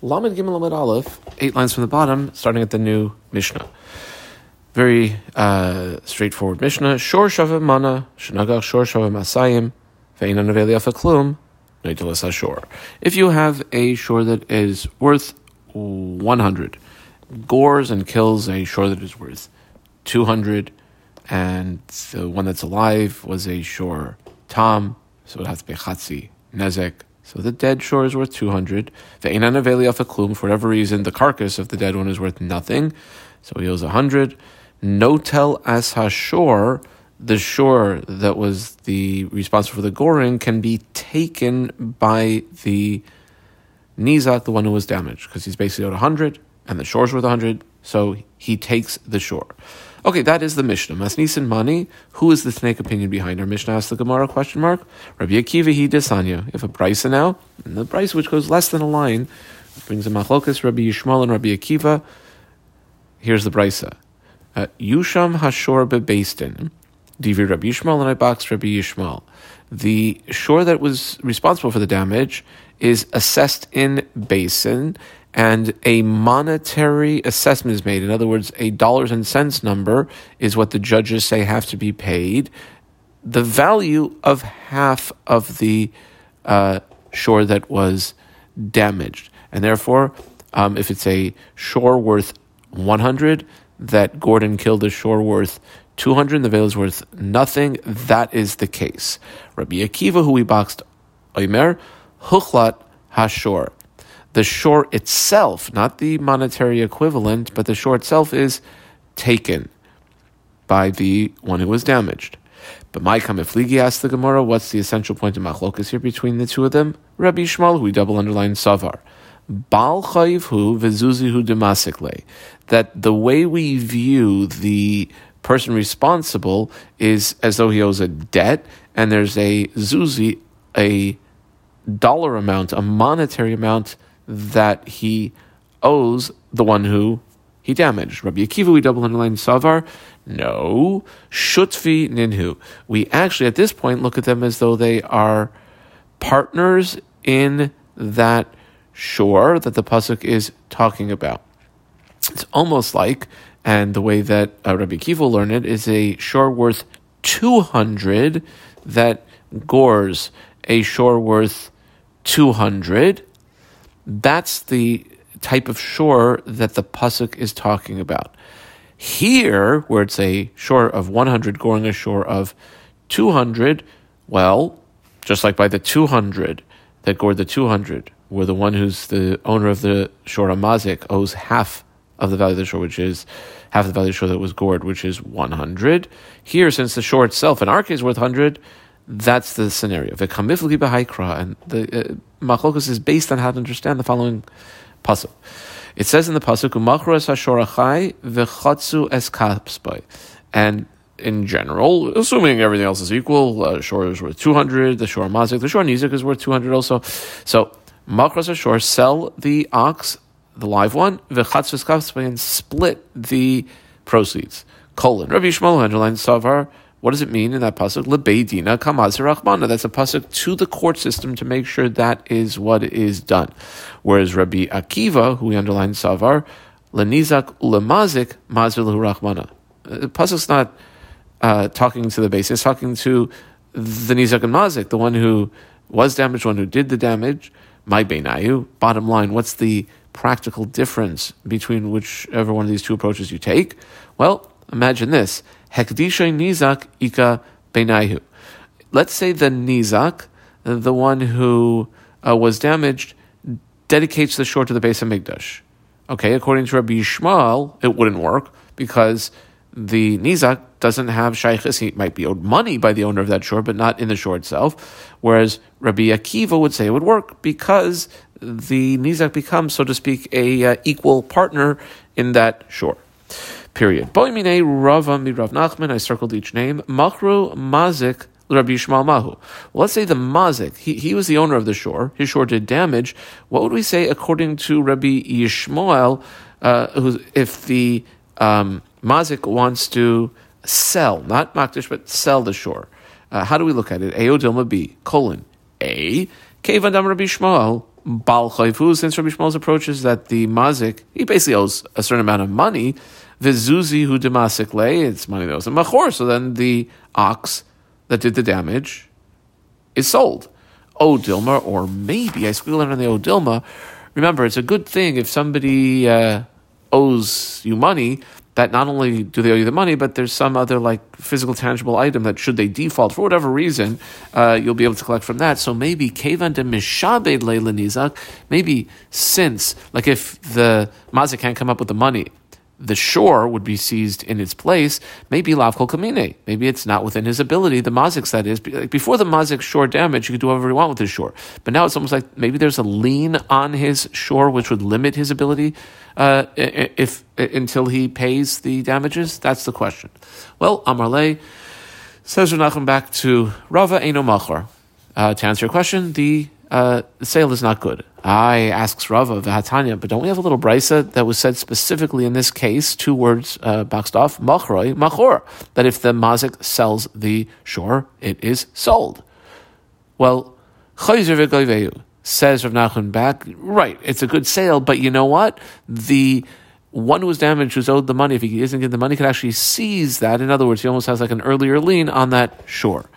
Lamed Gimel Lamed Aleph, eight lines from the bottom, starting at the new Mishnah. Very uh, straightforward Mishnah. Shor Shavim Mana, Shanagach Shor Shavim Asayim, Ve'ina Neveli Afaklum, Neitelas HaShor. If you have a shore that is worth 100, gores and kills a shore that is worth 200, and the one that's alive was a shore Tom, so it has to be Chatzi, Nezek, so the dead shore is worth 200. The Ainanaveli of the klum, for whatever reason, the carcass of the dead one is worth nothing. So he owes 100. Notel as hashore, the shore that was the responsible for the goring, can be taken by the nizak, the one who was damaged, because he's basically owed 100, and the shore's worth 100, so he takes the shore. Okay, that is the Mishnah. Masnisin Mani, who is the snake opinion behind our Mishnah? Ask the Gemara question mark. Rabbi Akiva he desanya. If a price now, and the price which goes less than a line, brings a machlokas, Rabbi Yishmael and Rabbi Akiva. Here's the brisa. Uh, Yusham Hashor bebeistin. Divi Rabbi Yishmael and I box Rabbi Yishmael. The shore that was responsible for the damage is assessed in basin and a monetary assessment is made. In other words, a dollars and cents number is what the judges say have to be paid. The value of half of the uh, shore that was damaged, and therefore, um, if it's a shore worth 100, that Gordon killed a shore worth 200, the veil is worth nothing. That is the case. Rabbi Akiva, who we boxed, Omer, Huchlat Hashor the shore itself, not the monetary equivalent, but the shore itself is taken by the one who was damaged. But my Kamifligi asked the Gemara, what's the essential point of machlokas here between the two of them? Rabbi Yishmael, who we double underline Savar. Bal hu vezuzihu demasikle. That the way we view the person responsible is as though he owes a debt, and there's a zuzi, a dollar amount, a monetary amount that he owes the one who he damaged. Rabbi Akiva, we double underline Savar. No. Shutfi Ninhu. We actually, at this point, look at them as though they are partners in that shore that the Pasuk is talking about. It's almost like, and the way that uh, Rabbi Akiva learned it, is a shore worth 200 that gores a shore worth 200 that's the type of shore that the pasuk is talking about. Here, where it's a shore of 100 going a shore of 200, well, just like by the 200 that gored the 200, where the one who's the owner of the shore Mazik owes half of the value of the shore, which is half the value of the shore that was gored, which is 100. Here, since the shore itself in our case is worth 100, that's the scenario. The Khamivahikra and the uh, machlokus is based on how to understand the following pasuk. It says in the pasuk, "Umachros hashorachai v'chatzu es and in general, assuming everything else is equal, uh, shore is worth two hundred. The shore mazik, the shore nizik is worth two hundred also. So machros hashor sell the ox, the live one, v'chatzu es and split the proceeds. Colon. Rabbi Yishmael underline savar what does it mean in that pasuk? Lebeidina kamaz rachmana. That's a pasuk to the court system to make sure that is what is done. Whereas Rabbi Akiva, who we underline savar, lenizak ulemazik mazir rachmana. Uh, the pasuk's not uh, talking to the base; it's talking to the nizak and mazik, the one who was damaged, one who did the damage. My beinayu. Bottom line, what's the practical difference between whichever one of these two approaches you take? Well, imagine this Hekdishay Nizak Ika Benaihu. Let's say the Nizak, the one who uh, was damaged, dedicates the shore to the base of Mikdash. Okay, according to Rabbi Yishmael, it wouldn't work because the Nizak doesn't have shaykhis. He might be owed money by the owner of that shore, but not in the shore itself. Whereas Rabbi Akiva would say it would work because the Nizak becomes, so to speak, a uh, equal partner in that shore. Period. Boimine Rava mi Rav Nachman. I circled each name. Machru Mazik Rabbi Yishmael Mahu. Let's say the Mazik, he, he was the owner of the shore. His shore did damage. What would we say according to Rabbi Yishmael, uh, if the um, Mazik wants to sell, not Makdish, but sell the shore? Uh, how do we look at it? A B, colon, A, Kevan Dam Rabbi Yishmael, Bal Chayfu, since Rabbi Yishmael's approach is that the mazik, he basically owes a certain amount of money. Vizuzi hu demasik lay, it's money that was a machor, so then the ox that did the damage is sold. O Dilma, or maybe I squeal on the O Dilma. Remember, it's a good thing if somebody uh, owes you money that not only do they owe you the money, but there's some other like physical tangible item that should they default for whatever reason, uh, you'll be able to collect from that. So maybe kevan de mishabed nizak, maybe since like if the mazik can't come up with the money, the shore would be seized in its place, maybe lavkol kamine. Maybe it's not within his ability, the mazik's that is. Before the mazik's shore damage, you could do whatever you want with his shore. But now it's almost like maybe there's a lien on his shore which would limit his ability uh, if until he pays the damages. That's the question. Well, Amarle says Renachem back to Rava Eno Machor. Uh, to answer your question, the uh, the sale is not good. I asks Rava Vahatanya, but don't we have a little brisa that was said specifically in this case, two words uh, boxed off, machroi, machor, that if the mazik sells the shore, it is sold. Well, says Rav Nachman back, right, it's a good sale, but you know what? The one who was damaged, who's owed the money, if he isn't getting the money, could actually seize that. In other words, he almost has like an earlier lien on that shore.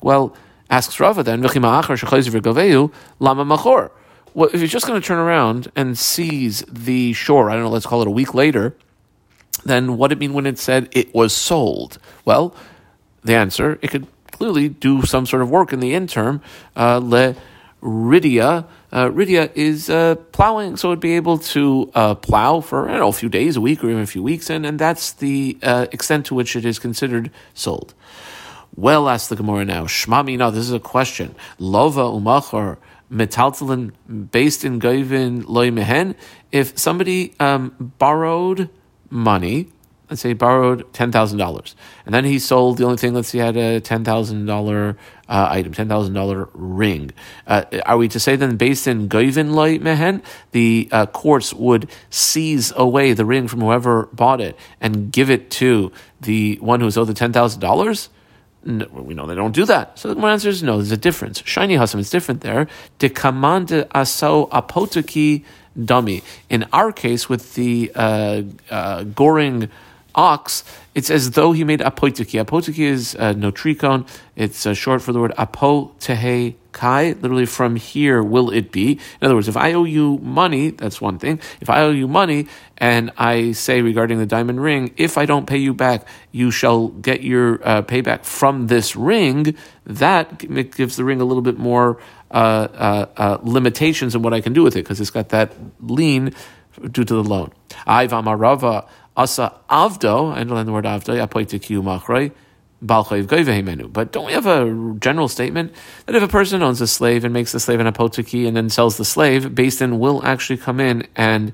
Well, Asks Rava then, lama machor. Well, if you're just going to turn around and seize the shore, I don't know, let's call it a week later, then what did it mean when it said it was sold? Well, the answer, it could clearly do some sort of work in the interim. Uh, le ridia, uh, is uh, plowing, so it'd be able to uh, plow for I don't know a few days, a week, or even a few weeks, and and that's the uh, extent to which it is considered sold. Well, ask the Gemara now. Shmami, no, this is a question. Lova umachar metaltalin based in Goivin loy mehen. If somebody um, borrowed money, let's say he borrowed ten thousand dollars, and then he sold the only thing. Let's say he had a ten thousand uh, dollar item, ten thousand dollar ring. Uh, are we to say then, based in Goivin loy mehen, the uh, courts would seize away the ring from whoever bought it and give it to the one who's owed the ten thousand dollars? No, we know they don't do that. So my answer is no, there's a difference. Shiny Hasam is different there. De kamande aso apotoki dummy. In our case, with the uh, uh, goring ox, it's as though he made apotoki. Apotoki is uh, notricon. It's uh, short for the word apotehe kai, literally from here will it be. In other words, if I owe you money, that's one thing. If I owe you money and I say regarding the diamond ring, if I don't pay you back, you shall get your uh, payback from this ring, that gives the ring a little bit more uh, uh, uh limitations in what I can do with it because it's got that lien due to the loan. Aivamarava asa avdo, I underline the word avdo, apoitikiu machroi, but don't we have a general statement that if a person owns a slave and makes the slave an apotuki and then sells the slave, Din will actually come in and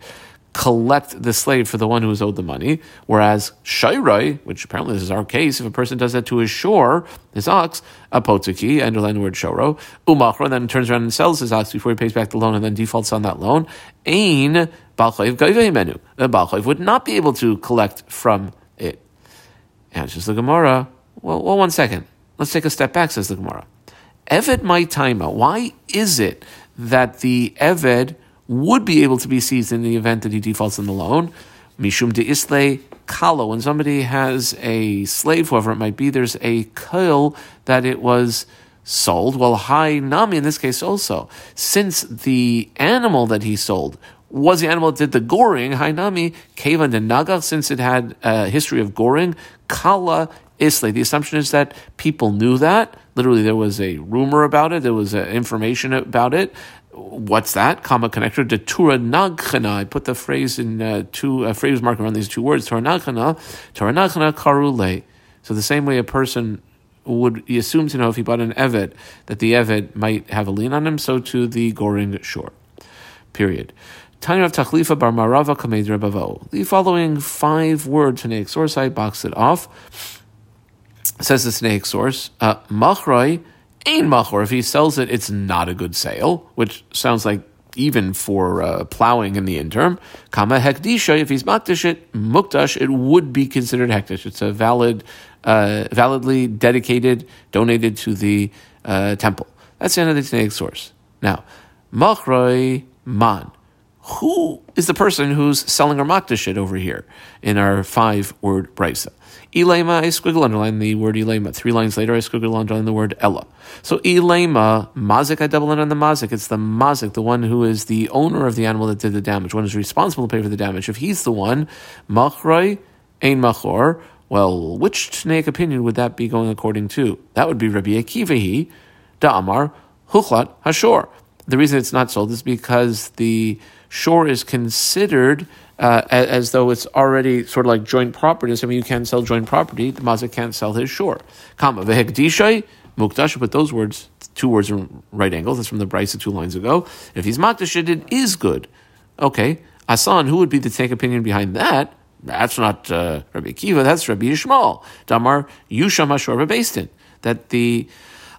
collect the slave for the one who is owed the money. Whereas shayrai, which apparently this is our case, if a person does that to his shore, his ox, apotuki, underline the word shoro, umachra, then turns around and sells his ox before he pays back the loan and then defaults on that loan, ain balchayv menu. Balchayv would not be able to collect from it. Answers the Gemara. Well, well, one second. Let's take a step back, says the Gemara. Eved my taima. Why is it that the Eved would be able to be seized in the event that he defaults on the loan? Mishum de isle kalo. When somebody has a slave, whoever it might be, there's a kil that it was sold. Well, hi nami in this case also. Since the animal that he sold was the animal that did the goring, Hainami, Kevan de Naga, since it had a history of goring, Kala Isle. The assumption is that people knew that. Literally, there was a rumor about it. There was uh, information about it. What's that? Comma connector. De Tura Nagchana. I put the phrase in uh, two uh, phrase mark around these two words. Tura Nagchana. Tura Nagchana Karule. So the same way a person would he assume to know if he bought an evet that the evet might have a lien on him, so to the goring shore. Period. Tanya of Tachlifa Bar Marava Kamed. The following five words in a source I box it off says the snake source, uh, Machroi ain't Machr. If he sells it, it's not a good sale, which sounds like even for uh, plowing in the interim. Kama hekdisha, if he's makdish it, mukdash, it would be considered hekdish. It's a valid, uh, validly dedicated, donated to the uh, temple. That's the end of the snake source. Now, Machroi man. Who is the person who's selling or makdashit over here in our five word brisa? Elema, I squiggle underline the word Elema. Three lines later, I squiggle underline the word Ella. So Elema, Mazik, I double in on the Mazik. It's the Mazik, the one who is the owner of the animal that did the damage, one is responsible to pay for the damage. If he's the one, Machroi, Ein Machor, well, which Tanaic opinion would that be going according to? That would be Rabbi Akivahi, Da'amar, Huchlat, Hashor. The reason it's not sold is because the shore is considered uh, as, as, though it's already sort of like joint property. So I mean, you can't sell joint property. The mazik can't sell his shore. Kama vehekdishay mukdash. But those words, two words are right angles. That's from the Brisa two lines ago. If he's makdash, it is good. Okay, Asan. Who would be the take opinion behind that? That's not uh, Rabbi Kiva. That's Rabbi Yishmael. Damar Yusham Hashor. That the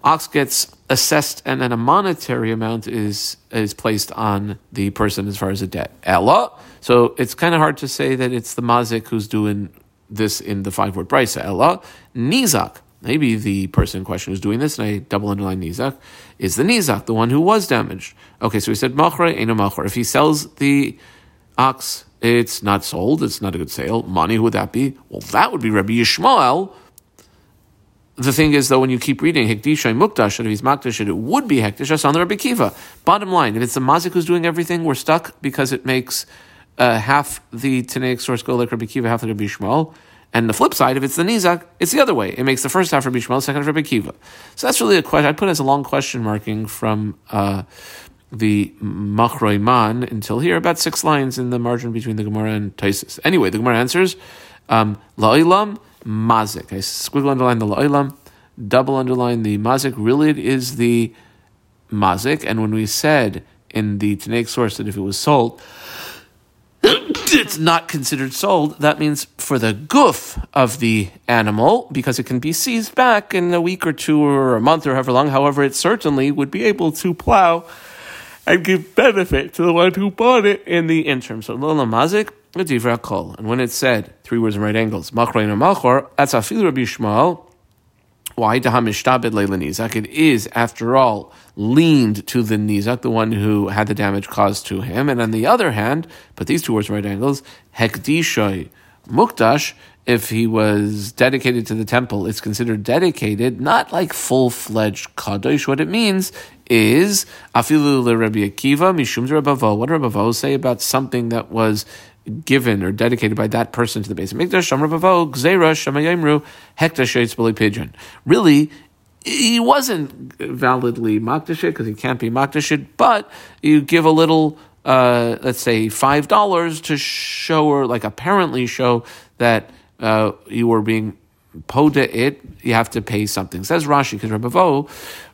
ox gets assessed and then a monetary amount is is placed on the person as far as a debt. Ella. So it's kind of hard to say that it's the mazik who's doing this in the five word brisa. Ella nizak. Maybe the person in question who's doing this, and I double underline nizak, is the nizak, the one who was damaged. Okay, so we said machre, eno machre. If he sells the ox, it's not sold, it's not a good sale. Money, who would that be? Well, that would be Rabbi Yishmael, the thing is, though, when you keep reading Hekdisha and Mukdash, if he's Makdash, it would be Hekdish on the Rabbi Kiva. Bottom line, if it's the Mazik who's doing everything, we're stuck because it makes uh, half the Tanaic source go like Rabbi Kiva, half like Rabbi Yishmael. And the flip side, if it's the Nizak, it's the other way. It makes the first half Rabbi Yishmael, second Rabbi Kiva. So that's really a question. I put as a long question marking from uh, the Machroi Man until here, about six lines in the margin between the Gemara and Taisis. Anyway, the Gemara answers, um, La'ilam, mazik. I squiggle underline the la'ilam, double underline the mazik. Really, it is the mazik. And when we said in the Tanaic source that if it was sold, it's not considered sold. That means for the goof of the animal, because it can be seized back in a week or two or a month or however long. However, it certainly would be able to plow and give benefit to the one who bought it in the interim. So, Lola Mazik, and when it said three words in right angles, Machrein or Machor, that's Afil Rabbi Yishmael. Why Nizak? It is, after all, leaned to the Nizak, the one who had the damage caused to him. And on the other hand, put these two words in right angles, Hekdishoy Mukdash, if he was dedicated to the temple, it's considered dedicated, not like full fledged Kadosh. What it means is Afilu Rabbi Akiva, Mishum Rabavo. What did Rabavo say about something that was given or dedicated by that person to the base of Mikdash, Pidyon. Really, he wasn't validly Makdashit because he can't be Makdashit, but you give a little, uh, let's say, $5 to show or like apparently show that uh, you were being poda it, you have to pay something. Says Rashi, because Rashi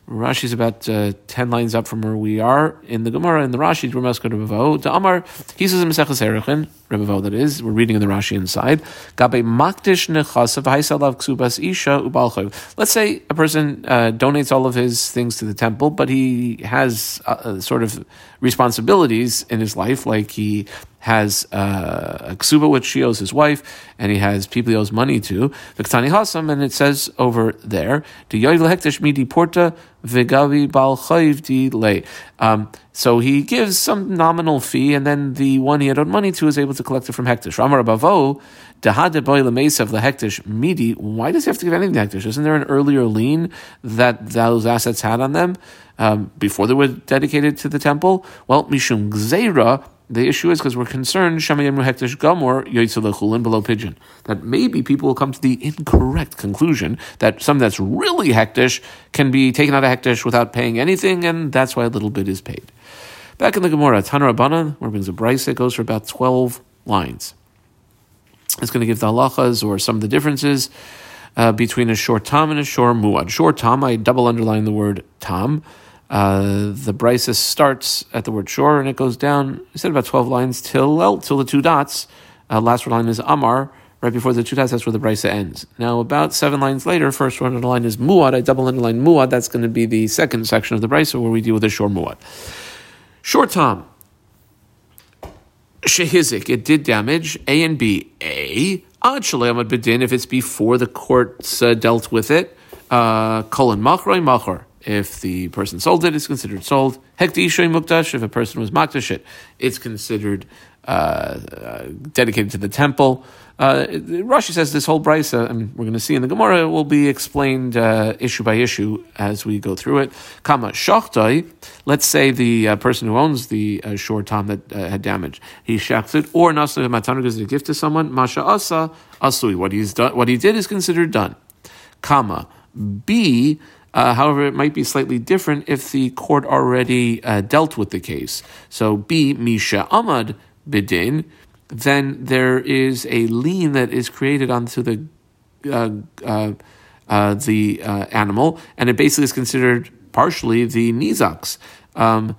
is about uh, 10 lines up from where we are in the Gemara. In the Rashi, Ramaska Rebavo. To Amar, he says in Mesechus Erechin, Rebavo that is, we're reading in the Rashi inside. Isha ubalchav. Let's say a person uh, donates all of his things to the temple, but he has uh, sort of responsibilities in his life, like he has uh, a ksuba which she owes his wife, and he has people he owes money to. Hasam, and it says over there, to hektish midi porta v'gavi bal. Um, so he gives some nominal fee, and then the one he had owed money to is able to collect it from hektish. Ramar abavo. Dahade boy lemesav the hektish midi. Why does he have to give anything to hektish? Isn't there an earlier lien that those assets had on them um, before they were dedicated to the temple? Well, mishum gzeira the issue is because we're concerned Hektish Gamor below pidyon. That maybe people will come to the incorrect conclusion that something that's really hektish can be taken out of hektish without paying anything, and that's why a little bit is paid. Back in the Gemara, Tanur Abana, where it brings a bryce, it goes for about 12 lines. It's going to give the halachas or some of the differences uh, between a short tam and a short muad. Short tam, I double underline the word tam. Uh, the Brysis starts at the word shore and it goes down, I said about 12 lines till, till the two dots. Uh, last word line is Amar. Right before the two dots, that's where the Brisa ends. Now, about seven lines later, first one on the line is Muad. I double underline Muad. That's going to be the second section of the Brisa where we deal with the shore Muad. Short Tom. Shehizik, it did damage. A and B. A. Ad Bedin, if it's before the courts uh, dealt with it. Uh, Colon Machroy Machor If the person sold it, it's considered sold. Hekti mukdash. If a person was makdash it, it's considered uh, uh, dedicated to the temple. Uh, Rashi says this whole brisa, and we're going to see in the Gemara, will be explained uh, issue by issue as we go through it. Kama shachtai, let's say the uh, person who owns the uh, short tom that uh, had damage, he shachs it, or nasa matana gives a gift to someone, masha asa asui. What he's done, what he did is considered done. Kama B. Uh, however, it might be slightly different if the court already uh, dealt with the case. So B. Misha Amad Bidin then there is a lien that is created onto the uh, uh, uh, the uh, animal, and it basically is considered partially the nizaks. Um,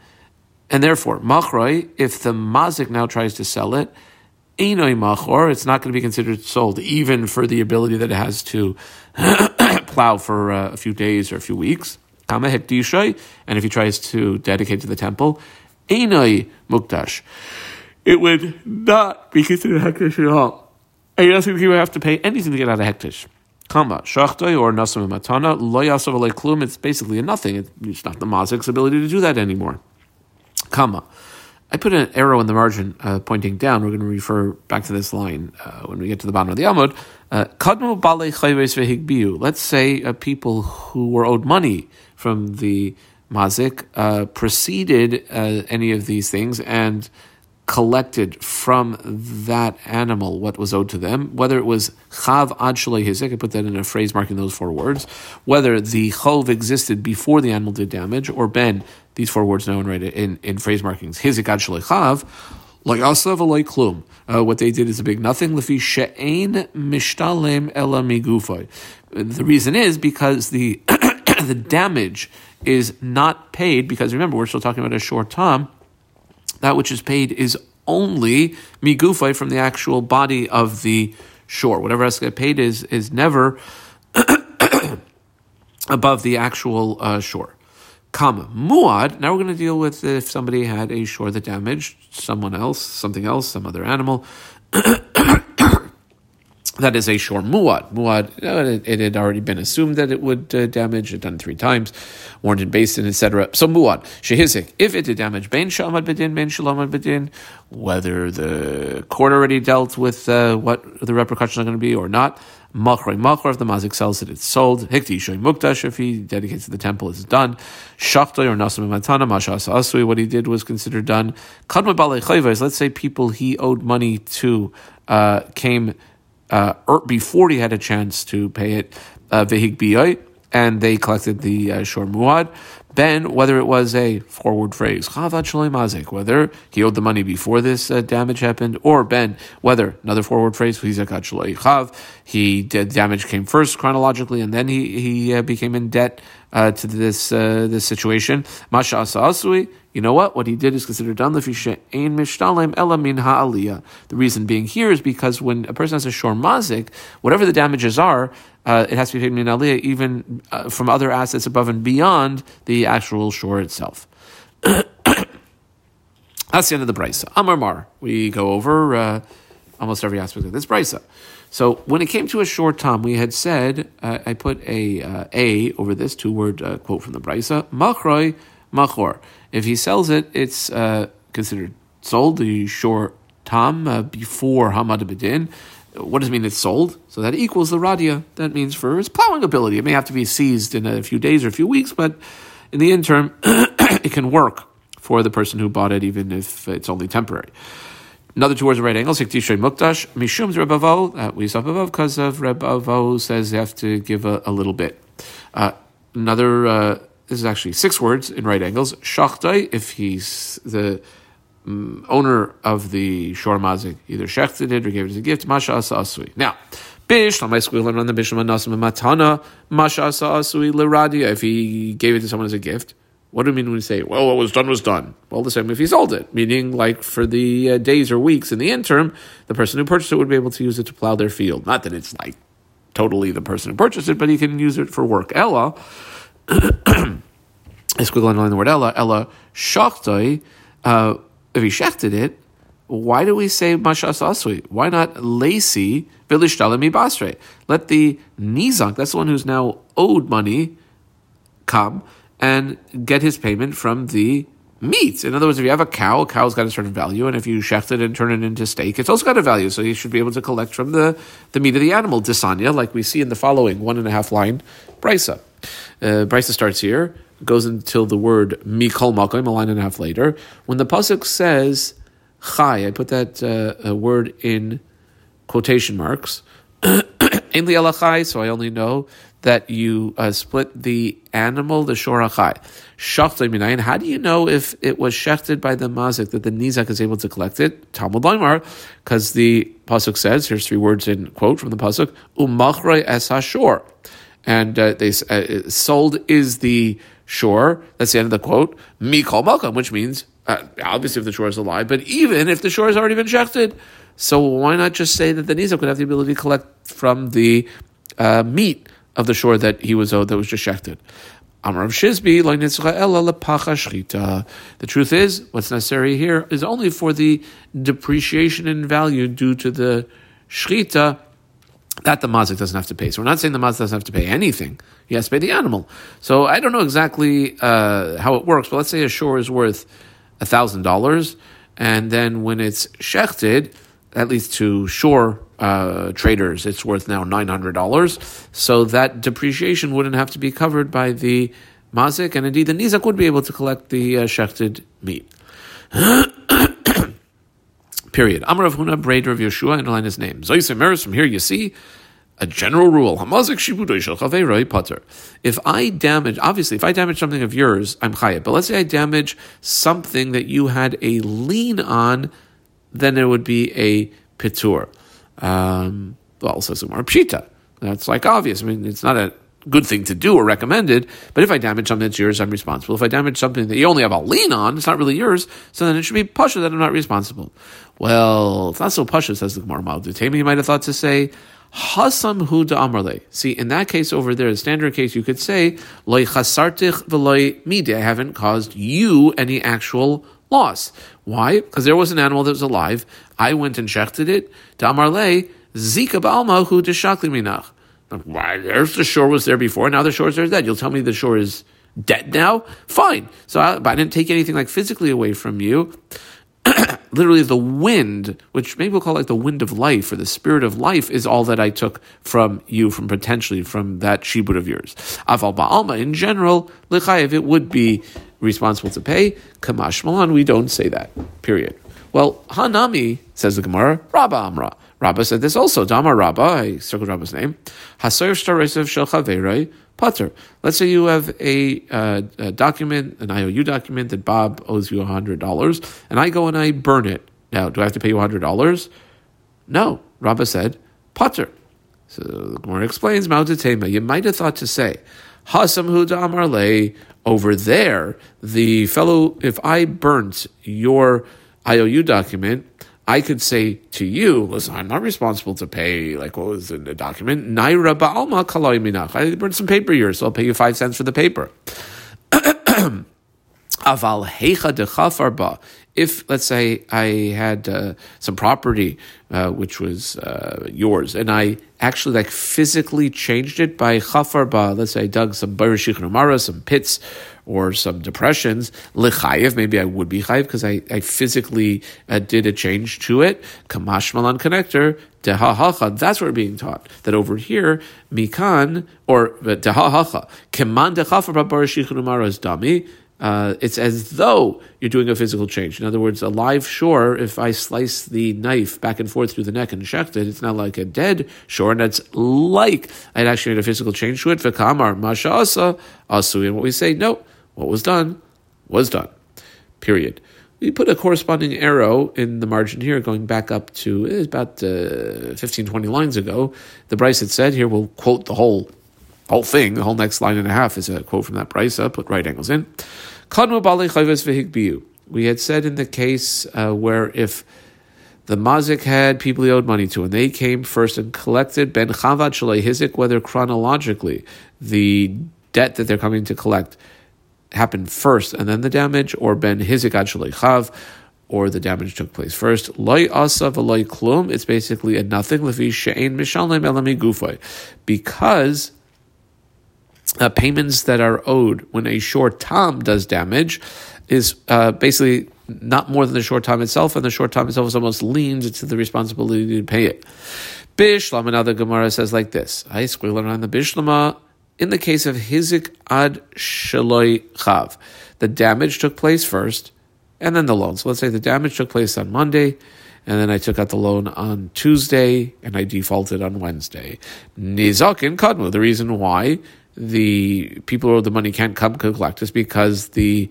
and therefore, machroi, if the mazik now tries to sell it, enoi machor, it's not going to be considered sold, even for the ability that it has to plow for uh, a few days or a few weeks. And if he tries to dedicate to the temple, it would not be considered hektish at all. And you don't think he would have to pay anything to get out of hektish. Or matana, klum, it's basically a nothing. It's not the mazik's ability to do that anymore. I put an arrow in the margin uh, pointing down. We're going to refer back to this line uh, when we get to the bottom of the Amud. Uh, Let's say uh, people who were owed money from the mazik uh, preceded uh, any of these things and collected from that animal what was owed to them, whether it was chav ad hizek, I put that in a phrase marking those four words, whether the chov existed before the animal did damage, or ben, these four words known right in, in phrase markings, hizek ad chav, like asav alay klum. Uh, what they did is a big nothing. Lefi she'ein mishtalem ela. The reason is because the the damage is not paid because remember we're still talking about a short time that which is paid is only migufay from the actual body of the shore. Whatever has to get paid is is never above the actual uh, shore. Kama muad. Now we're going to deal with if somebody had a shore that damaged someone else, something else, some other animal. that is a shore muad. Muad, it, had already been assumed that it would uh, damage, it done three times, warned in basin, etc. So muad, shehizik, if it did damage, ben shamad bedin, ben shalomad bedin, whether the court already dealt with uh, what the repercussions are going to be or not, Machrei Machr, if the mazik sells it, it's sold. Hikti Shoy Mukdash, if he dedicates to the temple, it's done. Shachtoy or Nasam Matana, Masha Asui, what he did was considered done. Kadma Balei let's say people he owed money to uh, came uh, before he had a chance to pay it, uh, and they collected the uh, shor muad. Ben, whether it was a forward phrase, whether he owed the money before this uh, damage happened, or Ben, whether another forward phrase, he did damage came first chronologically, and then he he uh, became in debt uh, to this uh, this situation. Masha asui, you know what? What he did is considered done. The reason being here is because when a person has a shor mazik, whatever the damages are, uh, it has to be paid min aliyah, even uh, from other assets above and beyond the actual shore itself. That's the end of the brisa. Amar Mar. We go over uh, almost every aspect of this brisa. So when it came to a short time, we had said uh, I put a uh, a over this two word uh, quote from the brisa. Machroi machor. If he sells it, it's uh, considered sold. The short tam uh, before hamad bedin. What does it mean it's sold? So that equals the radia. That means for its plowing ability. It may have to be seized in a few days or a few weeks, but in the interim, it can work for the person who bought it, even if it's only temporary. Another two words right angles, Hiktishrei Mukdash, Mishum Rebavo, that we saw above because of Rebavo says you have to give a, a little bit. Uh, another, uh, this is actually six words in right angles, Shachtai, if he's the um, owner of the Shor Mazik, either shechted it or gave it as a gift, Masha Asui. Now, Bish, on my school, on the Bishlam Nasim Matana, Masha Asui Leradia, if he gave it to someone as a gift, what do we mean when we say, well, what was done was done? Well, the same if he sold it, meaning like for the uh, days or weeks in the interim, the person who purchased it would be able to use it to plow their field. Not that it's like totally the person who purchased it, but he can use it for work. Ella, I squiggle underline the word Ella, Ella shachtoi, uh, if he shechted it, why do we say mashas asui? Why not lacy vilishtalemi basre? Let the nizak, that's the one who's now owed money, come and get his payment from the meat. In other words, if you have a cow, a cow's got a certain value, and if you shecht it and turn it into steak, it's also got a value. So you should be able to collect from the, the meat of the animal, disanya, like we see in the following one and a half line brisa. Uh, brisa starts here, goes until the word mikol makom, a line and a half later. When the pasuk says chai, I put that uh, word in quotation marks. Ainli alachai, so I only know that you uh, split the animal, the shorachai. Shachtai. How do you know if it was shechted by the mazik that the nizak is able to collect it? Talmud Laimar, because the pasuk says here's three words in quote from the pasuk umachrei es hashor, and uh, they uh, sold is the shore. That's the end of the quote. Mikol malkam, which means uh, obviously if the shore is alive, but even if the shore has already been shechted. So why not just say that the nizak would have the ability to collect from the uh, meat of the shore that he was owed that was just shechted? Amar of Shizbi, The truth is, what's necessary here is only for the depreciation in value due to the shchita that the mazik doesn't have to pay. So we're not saying the mazik doesn't have to pay anything. He has to pay the animal. So I don't know exactly uh, how it works, but let's say a shore is worth thousand dollars, and then when it's shechted, at least to shore uh, traders, it's worth now nine hundred dollars. So that depreciation wouldn't have to be covered by the mazik, and indeed the nizak would be able to collect the uh, shechted meat. Period. Amar of Huna, Brader of Yeshua, underline his name. Zoyse from here you see a general rule. Hamazik Shibudoy Potter. If I damage, obviously, if I damage something of yours, I'm chayav. But let's say I damage something that you had a lien on, then it would be a pitur. Um, well, says Umar Pshita. That's like obvious. I mean, it's not a good thing to do or recommended, but if I damage something that's yours, I'm responsible. If I damage something that you only have a lien on, it's not really yours, so then it should be Pasha that I'm not responsible. Well, it's not so Pasha, says the Gemara Maldutemi. You might have thought to say, Hasam hu amarle. See, in that case over there, the standard case, you could say, loy chasartich v'loy mide. I haven't caused you any actual loss. Why? Because there was an animal that was alive. I went and shechted it. To amarle, zika ba'alma hu deshakli minach. Why? There's the shore was there before. Now the shore is dead. You'll tell me the shore is dead now? Fine. So I, I didn't take anything like physically away from you. literally the wind, which maybe we'll call like the wind of life or the spirit of life, is all that I took from you, from potentially from that shibud of yours. Aval ba'alma, in general, lichayev, it would be responsible to pay. Kamash malan, we don't say that. Period. Well, Hanami, says the Gemara, Rabba Amra. Rabba said this also. Dama Rabba, I circled Rabba's name. Hasoyer shtaresev shel chaverei putter. Let's say you have a, uh, a, document, an IOU document that Bob owes you $100, and I go and I burn it. Now, do I have to pay you $100? No. Rabba said, putter. So the Gemara explains, Mautatema, you might have thought to say, Hasam Huda Amarle, over there, the fellow, if I burnt your IOU document, I could say to you, listen, I'm not responsible to pay, like what was in the document? Naira ba'alma kaloi minach. I burned some paper here, so I'll pay you five cents for the paper. Aval hecha de If, let's say, I had uh, some property uh, which was uh, yours, and I actually like physically changed it by chafar ba, let's say I dug some barishich some pits, or some depressions, lechayev, maybe I would be chayev because I, I physically uh, did a change to it. Kamash malan connector, dehahacha, that's what we're being taught. That over here, mikan, or dehahacha, keman dechafer babar is dami, uh, it's as though you're doing a physical change. In other words, a live shore, if I slice the knife back and forth through the neck and shecht it, it's not like a dead shore, and it's like I'd actually made a physical change to it. V'kamar masha asa asu. And what we say, no, what was done was done. Period. We put a corresponding arrow in the margin here, going back up to eh, about uh, 15, 20 lines ago. The Bryce had said, here we'll quote the whole whole thing, the whole next line and a half is a quote from that Bryce, put right angles in. We had said in the case uh, where if the mazik had people he owed money to, and they came first and collected ben chavad hizik, whether chronologically the debt that they're coming to collect happened first and then the damage, or ben hizikad chav, or the damage took place first. Loy asa v'loy klum. It's basically a nothing. Lefi she'ein mishalem elami gufay, because uh, payments that are owed when a short time does damage is uh, basically not more than the short time itself, and the short time itself is almost leans into the responsibility to pay it. Bishlama, another Gemara says like this: I squeal around the Bishlama. In the case of Hizik ad Shaloi Chav, the damage took place first, and then the loan. So let's say the damage took place on Monday, and then I took out the loan on Tuesday, and I defaulted on Wednesday. Nizakin Kadmu. The reason why the people who the money can't come collect is because the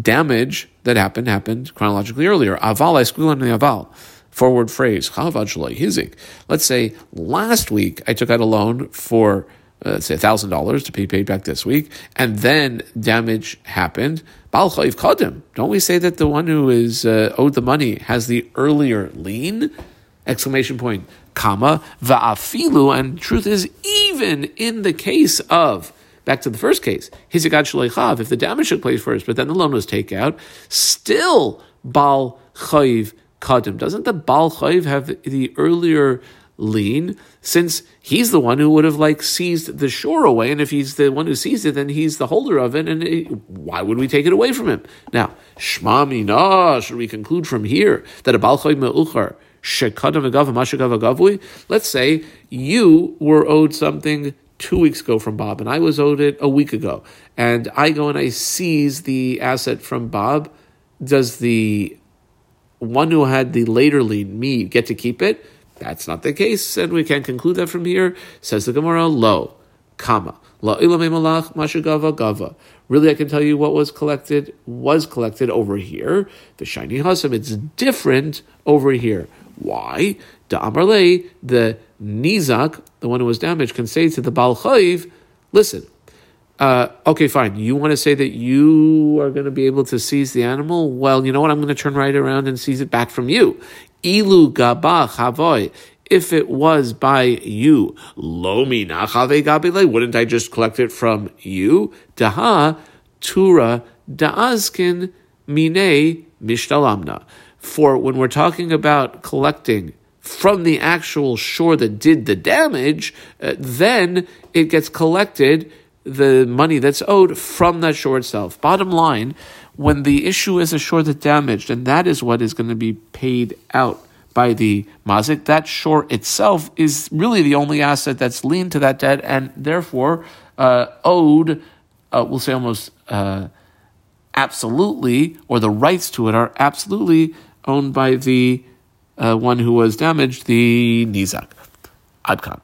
damage that happened happened chronologically earlier. Aval, I squeal on the aval. Forward phrase, hizik. Let's say last week I took out a loan for, uh, let's say, $1,000 to be paid back this week, and then damage happened. Bal Chayiv kadim. Don't we say that the one who is uh, owed the money has the earlier lien? Exclamation point comma, va'afilu, and truth is, even in the case of, back to the first case, hizigad shleichav, if the damage took place first, but then the loan was taken out, still bal chayiv kadim. Doesn't the bal chayiv have the earlier lien, since he's the one who would have like seized the shore away, and if he's the one who seized it, then he's the holder of it, and it, why would we take it away from him? Now, shmami na, should we conclude from here that a bal chayiv me'uchar Let's say you were owed something two weeks ago from Bob, and I was owed it a week ago, and I go and I seize the asset from Bob. Does the one who had the later lien, me, get to keep it? That's not the case, and we can conclude that from here. Says the Gemara, lo, comma. Really, I can tell you what was collected was collected over here. The shiny hasam, it's different over here. Why? The Amarle, the Nizak, the one who was damaged, can say to the Bal Chayiv, listen, uh, okay, fine. You want to say that you are going to be able to seize the animal? Well, you know what? I'm going to turn right around and seize it back from you. Ilu gaba chavoy. If it was by you, lomi nachave gabile, wouldn't I just collect it from you? Daha tura daazkin mine mishtalamna for when we're talking about collecting from the actual shore that did the damage, uh, then it gets collected the money that's owed from that shore itself. Bottom line, when the issue is a shore that damaged, and that is what is going to be paid out by the mazik, that shore itself is really the only asset that's lien to that debt, and therefore uh, owed. Uh, we'll say almost uh, absolutely, or the rights to it are absolutely owned by the uh, one who was damaged, the Nizak. Adkan.